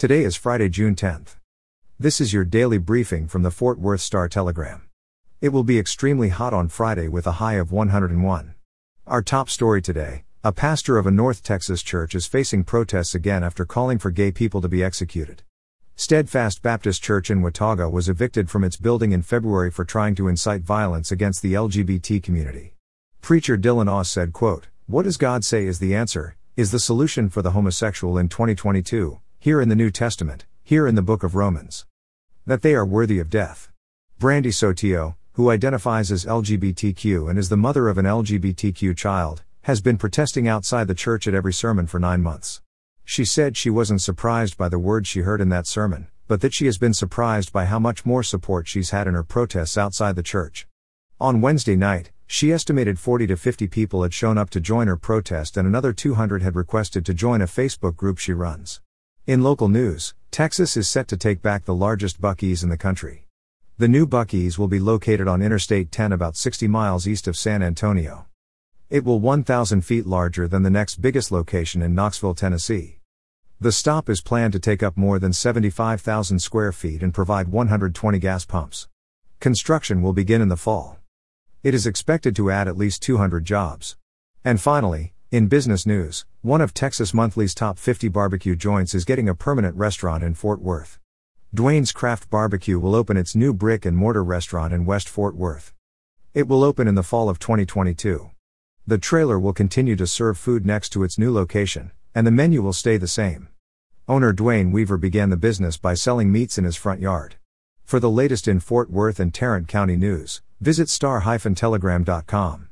Today is Friday, June 10th. This is your daily briefing from the Fort Worth Star Telegram. It will be extremely hot on Friday with a high of 101. Our top story today a pastor of a North Texas church is facing protests again after calling for gay people to be executed. Steadfast Baptist Church in Watauga was evicted from its building in February for trying to incite violence against the LGBT community. Preacher Dillon Awes said, quote, What does God say is the answer, is the solution for the homosexual in 2022, here in the New Testament, here in the book of Romans. That they are worthy of death. Brandy Sotillo, who identifies as LGBTQ and is the mother of an LGBTQ child, has been protesting outside the church at every sermon for nine months. She said she wasn't surprised by the words she heard in that sermon, but that she has been surprised by how much more support she's had in her protests outside the church. On Wednesday night, she estimated 40 to 50 people had shown up to join her protest and another 200 had requested to join a Facebook group she runs. In local news, Texas is set to take back the largest Buc-ee's in the country. The new Buc-ee's will be located on Interstate 10 about 60 miles east of San Antonio. It will 1,000 feet larger than the next biggest location in Knoxville, Tennessee. The stop is planned to take up more than 75,000 square feet and provide 120 gas pumps. Construction will begin in the fall. It is expected to add at least 200 jobs. And finally, in business news, one of Texas Monthly's top 50 barbecue joints is getting a permanent restaurant in Fort Worth. Dayne's Craft Barbecue will open its new brick and mortar restaurant in West Fort Worth. It will open in the fall of 2022. The trailer will continue to serve food next to its new location, and the menu will stay the same. Owner Dayne Weaver began the business by selling meats in his front yard. For the latest in Fort Worth and Tarrant County news, visit star-telegram.com.